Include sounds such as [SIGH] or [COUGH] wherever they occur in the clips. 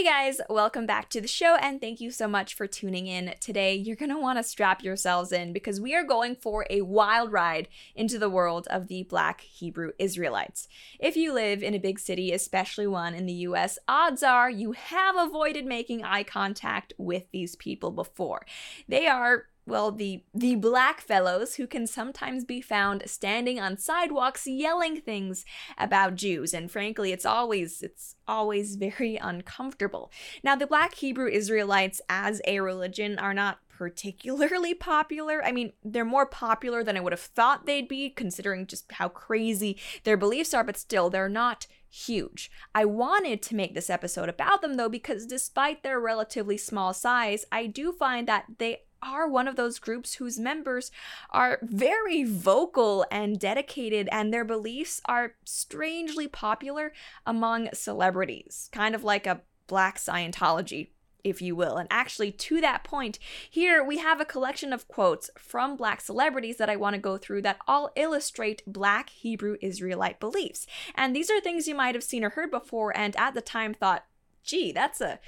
Hey guys, welcome back to the show and thank you so much for tuning in. Today, you're going to want to strap yourselves in because we are going for a wild ride into the world of the Black Hebrew Israelites. If you live in a big city, especially one in the US, odds are you have avoided making eye contact with these people before. They are well, the the black fellows who can sometimes be found standing on sidewalks yelling things about Jews, and frankly, it's always it's always [LAUGHS] very uncomfortable. Now, the black Hebrew Israelites as a religion are not particularly popular. I mean, they're more popular than I would have thought they'd be, considering just how crazy their beliefs are, but still, they're not huge. I wanted to make this episode about them though, because despite their relatively small size, I do find that they are one of those groups whose members are very vocal and dedicated, and their beliefs are strangely popular among celebrities, kind of like a black Scientology. If you will. And actually, to that point, here we have a collection of quotes from black celebrities that I want to go through that all illustrate black Hebrew Israelite beliefs. And these are things you might have seen or heard before, and at the time thought, gee, that's a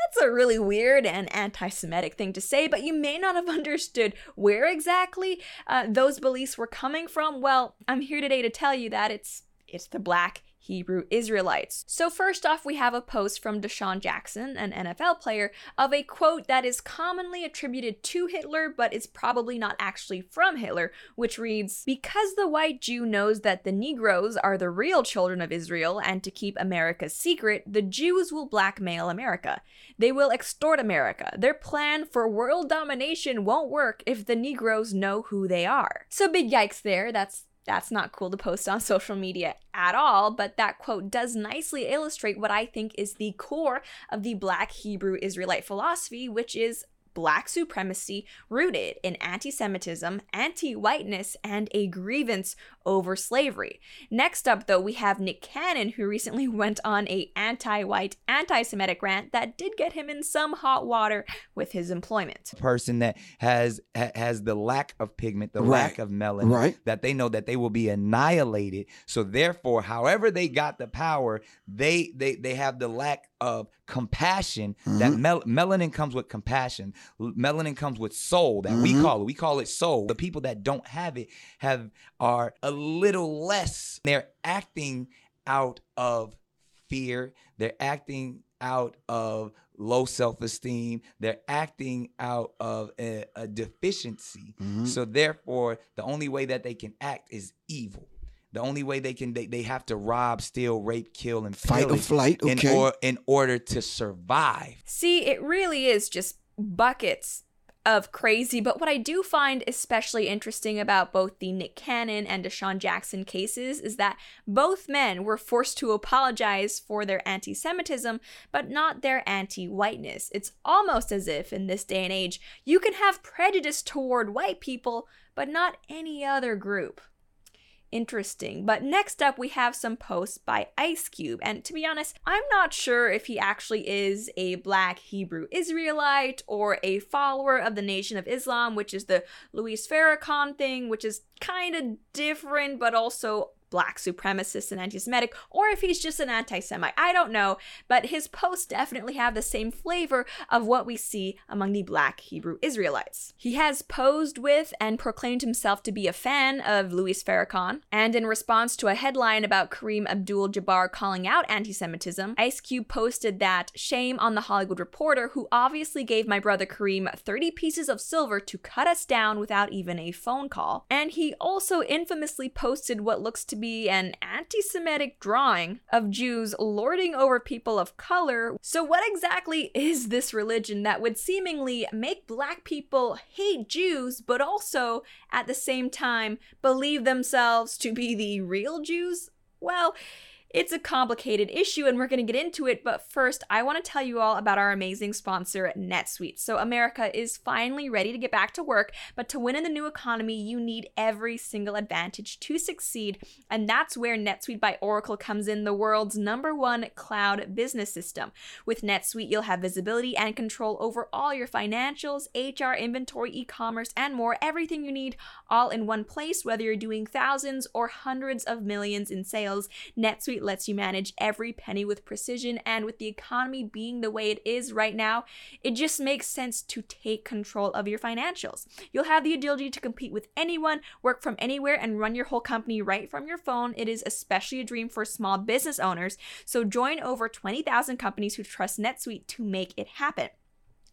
that's a really weird and anti Semitic thing to say, but you may not have [LAUGHS] understood where exactly uh, those beliefs were coming from. Well, I'm here today to tell you that it's it's the black Hebrew Israelites. So, first off, we have a post from DeSean Jackson, an NFL player, of a quote that is commonly attributed to Hitler, but is probably not actually from Hitler, which reads Because the white Jew knows that the Negroes are the real children of Israel, and to keep America's secret, the Jews will blackmail America. They will extort America. Their plan for world domination won't work if the Negroes know who they are. So, big yikes there. That's that's not cool to post on social media at all, but that quote does nicely illustrate what I think is the core of the Black Hebrew Israelite philosophy, which is black supremacy rooted in anti Semitism, anti whiteness, and a grievance over slavery. Next up, though, we have Nick Cannon, who recently [LAUGHS] went on a anti-white, anti-Semitic rant that did get him in some hot water with his employment. Person that has ha- has the lack of pigment, the right. lack of melanin, right. that they know that they will be annihilated. So therefore, however they got the power, they they they have the lack of compassion mm-hmm. that mel- melanin comes with compassion melanin comes with soul that mm-hmm. we call it we call it soul the people that don't have it have are a little less. They're acting out of fear. They're acting out of low self-esteem they're acting out of a, a deficiency mm-hmm. so therefore the only way that they can act is evil the only way they can they, they have to rob steal rape kill and fight or flight okay. in, or, in order to survive see it really is just buckets of crazy, but what I do find especially interesting about both the Nick Cannon and DeSean Jackson cases is that both men were forced to apologize for their anti Semitism, but not their anti whiteness. It's almost as if, in this day and age, you can have prejudice toward white people, but not any other group interesting. But next up, we have some posts by Ice Cube. And to be honest, I'm not sure if he actually is a black Hebrew Israelite or a follower of the Nation of Islam, which is the Louis Farrakhan thing, which is kind of different, but also black supremacist and anti Semitic, or if he's just an anti Semite. I don't know, but his posts definitely have the same flavor of what we see among the black Hebrew Israelites. He has posed with and proclaimed himself to be a fan of Louis Farrakhan, and in response to a headline about Kareem Abdul Jabbar calling out anti Semitism, Ice Cube posted that shame on the Hollywood Reporter who obviously gave my brother Kareem 30 pieces of silver to cut us down without even a phone call. And he also infamously posted what looks to be an anti Semitic drawing of Jews lording over people of color. So, what exactly is this religion that would seemingly make black people hate Jews, but also at the same time believe themselves to be the real Jews? Well, it's a complicated issue and we're going to get into it, but first, I want to tell you all about our amazing sponsor, NetSuite. So, America is finally ready to get back to work, but to win in the new economy, you need every single advantage to succeed, and that's where NetSuite by Oracle comes in, the world's number one cloud business system. With NetSuite, you'll have visibility and control over all your financials, HR, inventory, e commerce, and more, everything you need all in one place, whether you're doing thousands or hundreds of millions in sales. NetSuite NetSuite lets you manage every penny with precision, and with the economy being the way it is right now, it just makes sense to take control of your financials. You'll have the ability to compete with anyone, work from anywhere, and run your whole company right from your phone. It is especially a dream for small business owners, so join over 20,000 companies who trust NetSuite to make it happen.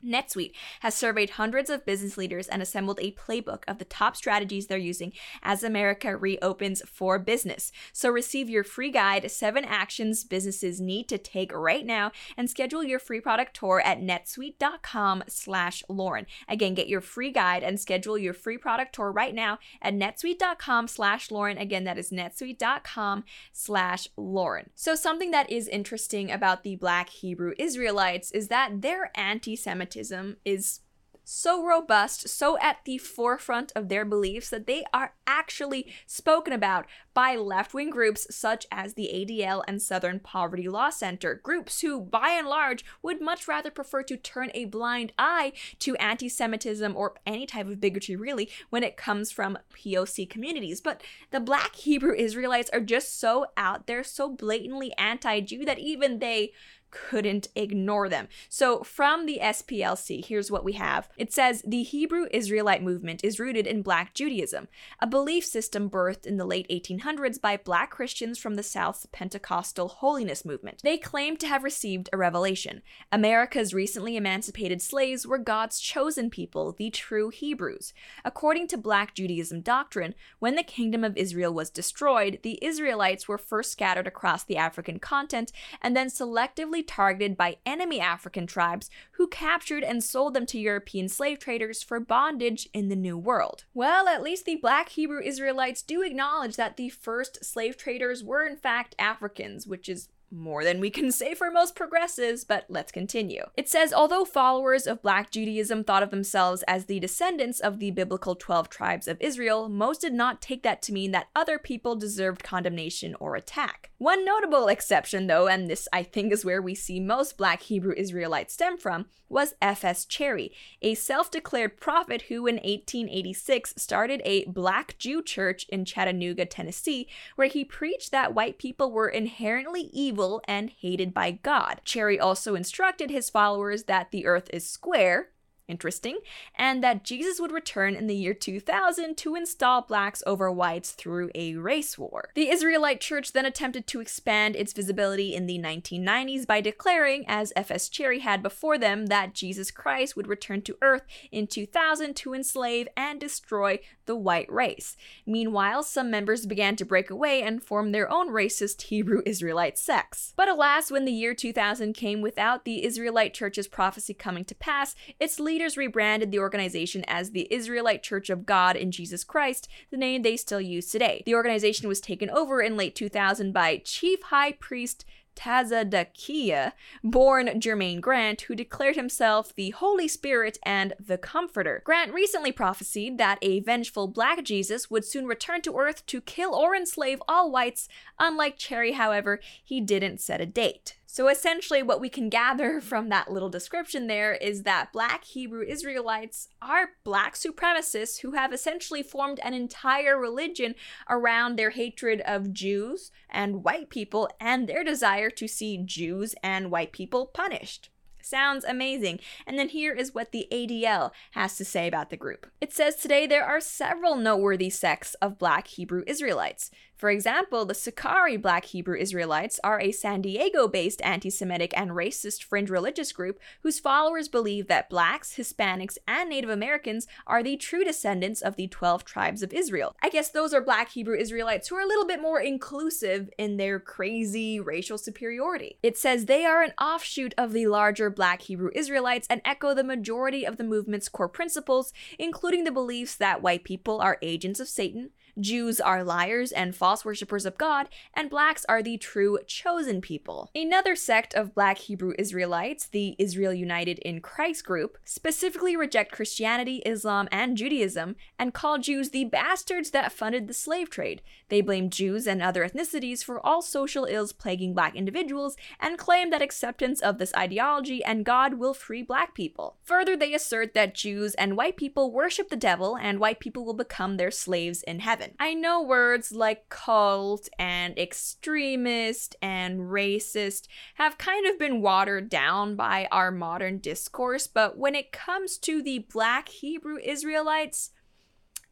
NetSuite has surveyed hundreds of business leaders and assembled a playbook of the top strategies they're using as America reopens for business. So receive your free guide, 7 actions businesses need to take right now and schedule your free product tour at netsuite.com slash Lauren. Again, get your free guide and schedule your free product tour right now at netsuite.com slash Lauren. Again, that is netsuite.com slash Lauren. So something that is interesting about the Black Hebrew Israelites is that they're anti-Semitic is so robust, so at the forefront of their beliefs that they are actually spoken about by left wing groups such as the ADL and Southern Poverty Law Center, groups who, by and large, would much rather prefer to turn a blind eye to anti Semitism or any type of bigotry, really, when it comes from POC communities. But the black Hebrew Israelites are just so out there, so blatantly anti Jew that even they couldn't ignore them. So, from the SPLC, here's what we have it says the Hebrew Israelite movement is rooted in Black Judaism, a belief system birthed in the late 1800s by Black Christians from the South's Pentecostal holiness movement. They claim to have received a revelation. America's recently emancipated slaves were God's chosen people, the true Hebrews. According to Black Judaism doctrine, when the kingdom of Israel was destroyed, the Israelites were first scattered across the African continent and then selectively targeted by enemy African tribes who captured and sold them to European slave traders for bondage in the New World. Well, at least the black Hebrew Israelites do acknowledge that the first slave traders were in fact Africans, which is more than we can [LAUGHS] say for most progressives, but let's continue. It says although followers of Black Judaism thought of themselves as the descendants of the biblical 12 tribes of Israel, most did not take that to mean that other people deserved condemnation or attack. One notable exception, though, and this I think is where we see most Black Hebrew Israelites stem from, was F.S. Cherry, a self declared prophet who in 1886 started a Black Jew church in Chattanooga, Tennessee, where he preached that white people were inherently evil evil and hated by God. Cherry also instructed his followers that the earth is square, Interesting. And that Jesus would return in the year 2000 to install blacks over whites through a race war. The Israelite church then attempted to expand its visibility in the 1990s by declaring, as F.S. Cherry had before them, that Jesus Christ would return to earth in 2000 to enslave and destroy the white race. Meanwhile, some members began to break away and form their own racist Hebrew Israelite sects. But alas, when the year 2000 came without the Israelite church's prophecy coming to pass, its leaders leaders rebranded the organization as the Israelite Church of God in Jesus Christ, the name they still use today. The organization was taken over in late 2000 by Chief High Priest Tazadaqyah, born Jermaine Grant, who declared himself the Holy Spirit and the Comforter. Grant recently prophesied that a vengeful black Jesus would soon return to Earth to kill or enslave all whites. Unlike Cherry, however, he didn't set a date. So essentially, what we can gather [LAUGHS] from that little description there is that black Hebrew Israelites are black supremacists who have essentially formed an entire religion around their hatred of Jews and white people and their desire to see Jews and white people punished. Sounds amazing. And then here is what the ADL has to say about the group. It says today there are several noteworthy sects of black Hebrew Israelites. For example, the Sicarii Black Hebrew Israelites are a San Diego based anti Semitic and racist fringe religious group whose followers believe that blacks, Hispanics, and Native Americans are the true descendants of the 12 tribes of Israel. I guess those are Black Hebrew Israelites who are a little bit more inclusive in their crazy racial superiority. It says they are an offshoot of the larger Black Hebrew Israelites and echo the majority of the movement's core principles, including the beliefs that white people are agents of Satan, Jews are liars and false worshippers of God, and blacks are the true chosen people. Another sect of black Hebrew Israelites, the Israel United in Christ group, specifically reject Christianity, Islam, and Judaism and call Jews the bastards that funded the slave trade. They blame Jews and other ethnicities for all social ills plaguing black individuals and claim that acceptance of this ideology and God will free black people. Further, they assert that Jews and white people worship the devil and white people will become their slaves in heaven. Happen. I know words like cult and extremist and racist have kind of been watered down by our modern discourse, but when it comes to the black Hebrew Israelites,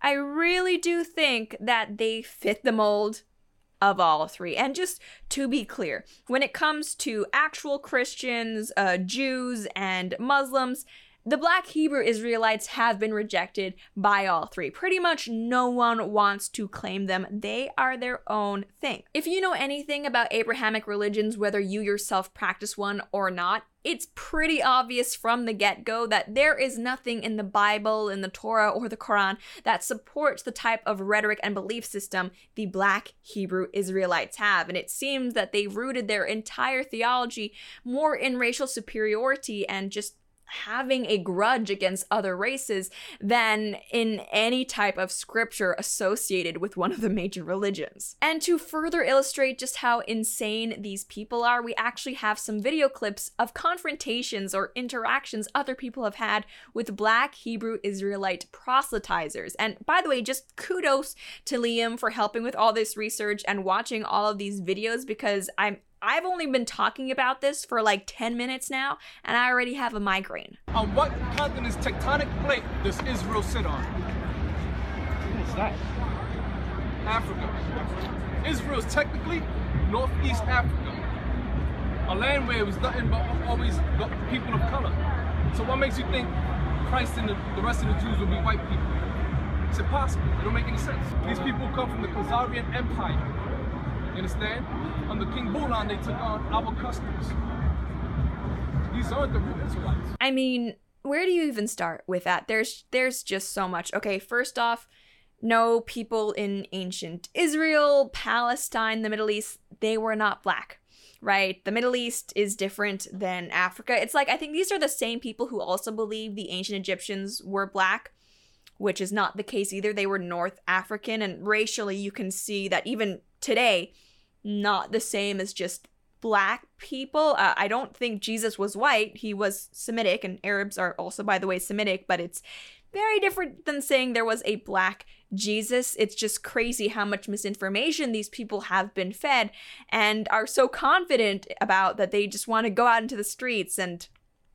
I really do think that they fit the mold of all three. And just to be clear, when it comes to actual Christians, uh, Jews, and Muslims, the black Hebrew Israelites have been rejected by all three. Pretty much no one wants to claim them. They are their own thing. If you know anything about Abrahamic religions, whether you yourself practice one or not, it's pretty obvious from the get go that there is nothing in the Bible, in the Torah, or the Quran that supports the type of rhetoric and belief system the black Hebrew Israelites have. And it seems that they rooted their entire theology more in racial superiority and just having a grudge against other races than in any type of scripture associated with one of the major religions. And to further illustrate just how insane these people are, we actually have some video clips of confrontations or interactions other people have had with black Hebrew Israelite proselytizers. And by the way, just kudos to Liam for helping with all this research and watching all of these videos because I'm I've only been talking about this for like 10 minutes now, and I already have a migraine. On what continent's tectonic plate does Israel sit on? What is that? Africa. Israel is technically Northeast Africa, a land where it was nothing but always got people of color. So what makes you think Christ and the, the rest of the Jews will be white people? It's impossible. It don't make any sense. These people come from the Khazarian Empire. You understand? Under King Bulan, they took on our customs. These aren't the real Israelites. I mean, where do you even start with that? There's there's just so much. Okay, first off, no people in ancient Israel, Palestine, the Middle East, they were not black. Right? The Middle East is different than Africa. It's like I think these are the same people who also believe the ancient Egyptians were black, which is not the case either. They were North African and racially you can see that even today not the same as just black people. Uh, I don't think Jesus was white. He was Semitic, and Arabs are also, by the way, Semitic, but it's very different than saying there was a black Jesus. It's just crazy how much misinformation these people have been fed and are so confident about that they just want to go out into the streets and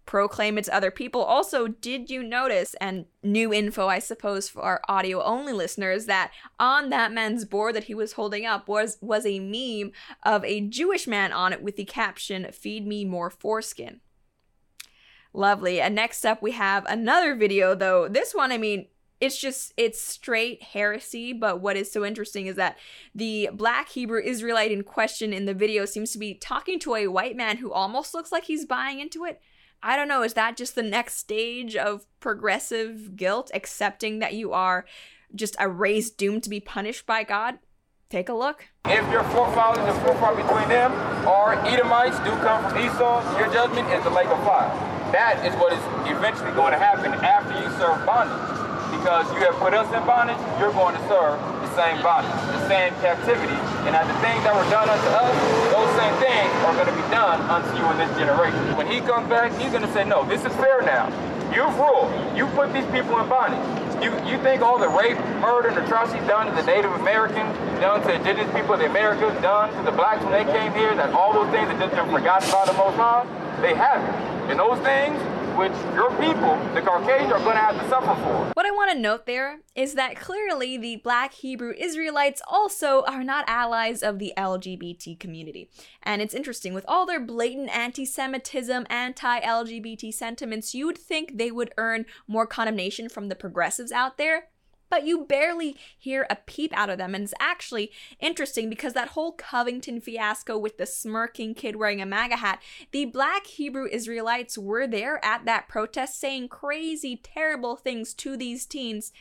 proclaim it to other people. Also, did you notice, and new info, I suppose, for our audio only listeners, that on that man's board that he was holding up was, was a meme of a Jewish man on it with the caption, Feed me more foreskin. Lovely. And next up, we have another video, though. This one, I mean, it's just it's straight heresy but what is so interesting is that the black hebrew israelite in question in the video seems to be talking to a white man who almost looks like he's buying into it I don't know, is that just the next stage of progressive guilt, accepting that you are just a race doomed to be punished by God? Take a look. If your forefathers and forefathers between them are Edomites, do come from Esau, your judgment is the lake of fire. That is what is eventually going to happen after you serve bondage. Because you have put us in bondage, you're going to serve the same bondage, the same captivity, and that the things that were done unto us, those same things are going to done unto you in this generation. When he comes back, he's going to say, no, this is fair now. You've ruled. You put these people in bondage. You, you think all the rape, murder, and atrocities done to the Native Americans, done to indigenous people of the Americas, done to the blacks when they came here, that all those things have just been forgotten by the Most High? They haven't. And those things which your people, the Caucasians, are going to have to suffer for. What I want to note there is that clearly the black Hebrew Israelites also are not allies of the LGBT community. And it's interesting, with all their blatant anti Semitism, anti LGBT sentiments, you would think they would earn more condemnation from the progressives out there but you barely hear a peep out of them. And it's actually interesting because that whole Covington fiasco with the smirking kid wearing a MAGA hat, the black Hebrew Israelites were there at that protest saying crazy, terrible things to these teens.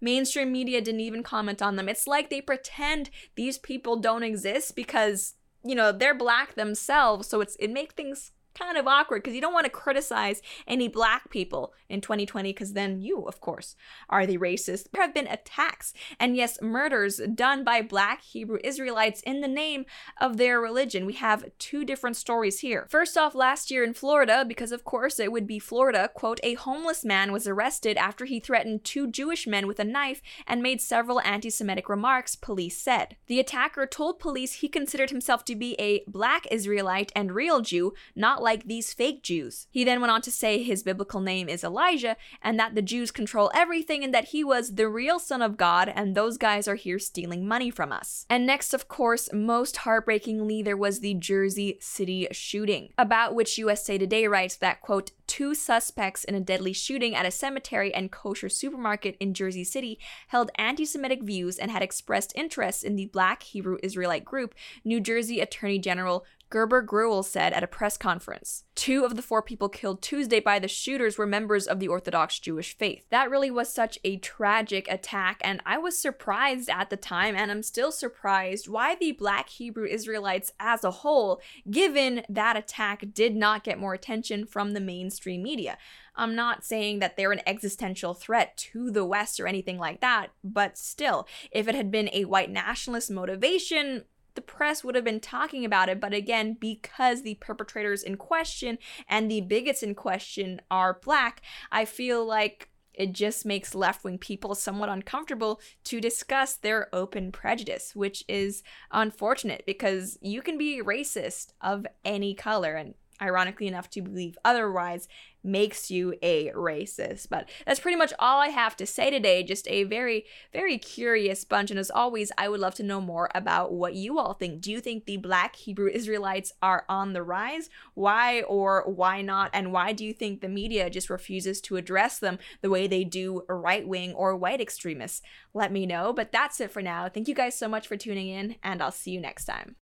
Mainstream media didn't even comment on them. It's like they pretend these people don't exist because, you know, they're black themselves, so it's it makes things kind of awkward because you don't want to criticize any black people in 2020 because then you, of course, are the racist. There have been attacks and, yes, murders done by black Hebrew Israelites in the name of their religion. We have two different stories here. First off, last year in Florida, because of course it would be Florida, quote, a homeless man was arrested after he threatened two Jewish men with a knife and made several anti Semitic remarks, police said. The attacker told police he considered himself to be a black Israelite and real Jew, not like these fake Jews. He then went on to say his biblical name is Elijah and that the Jews control everything and that he was the real son of God and those guys are here stealing money from us. And next, of course, most heartbreakingly, there was the Jersey City shooting, about which USA Today writes that, quote, two suspects in a deadly shooting at a cemetery and kosher supermarket in Jersey City held anti Semitic views and had expressed interest in the Black Hebrew Israelite group, New Jersey Attorney General Gurbir Grewal said at a press conference. Two of the four people killed Tuesday by the shooters were members of the Orthodox Jewish faith. That really was such a tragic attack, and I was surprised at the time, and I'm still surprised why the black Hebrew Israelites as a whole, given that attack, did not get more attention from the mainstream media. I'm not saying that they're an existential threat to the West or anything like that, but still, if it had been a white nationalist motivation, the press would have been talking about it. But again, because the perpetrators in question and the bigots in question are black, I feel like it just makes left wing people somewhat uncomfortable to discuss their open prejudice, which is unfortunate because you can be racist of any color. And ironically enough, to believe otherwise makes you a racist. But that's pretty much all I have to say today. Just a very, very curious bunch. And as always, I would love to know more about what you all think. Do you think the black Hebrew Israelites are on the rise? Why or why not? And why do you think the media just refuses to address them the way they do right wing or white extremists? Let me know. But that's it for now. Thank you guys so much for tuning in, and I'll see you next time.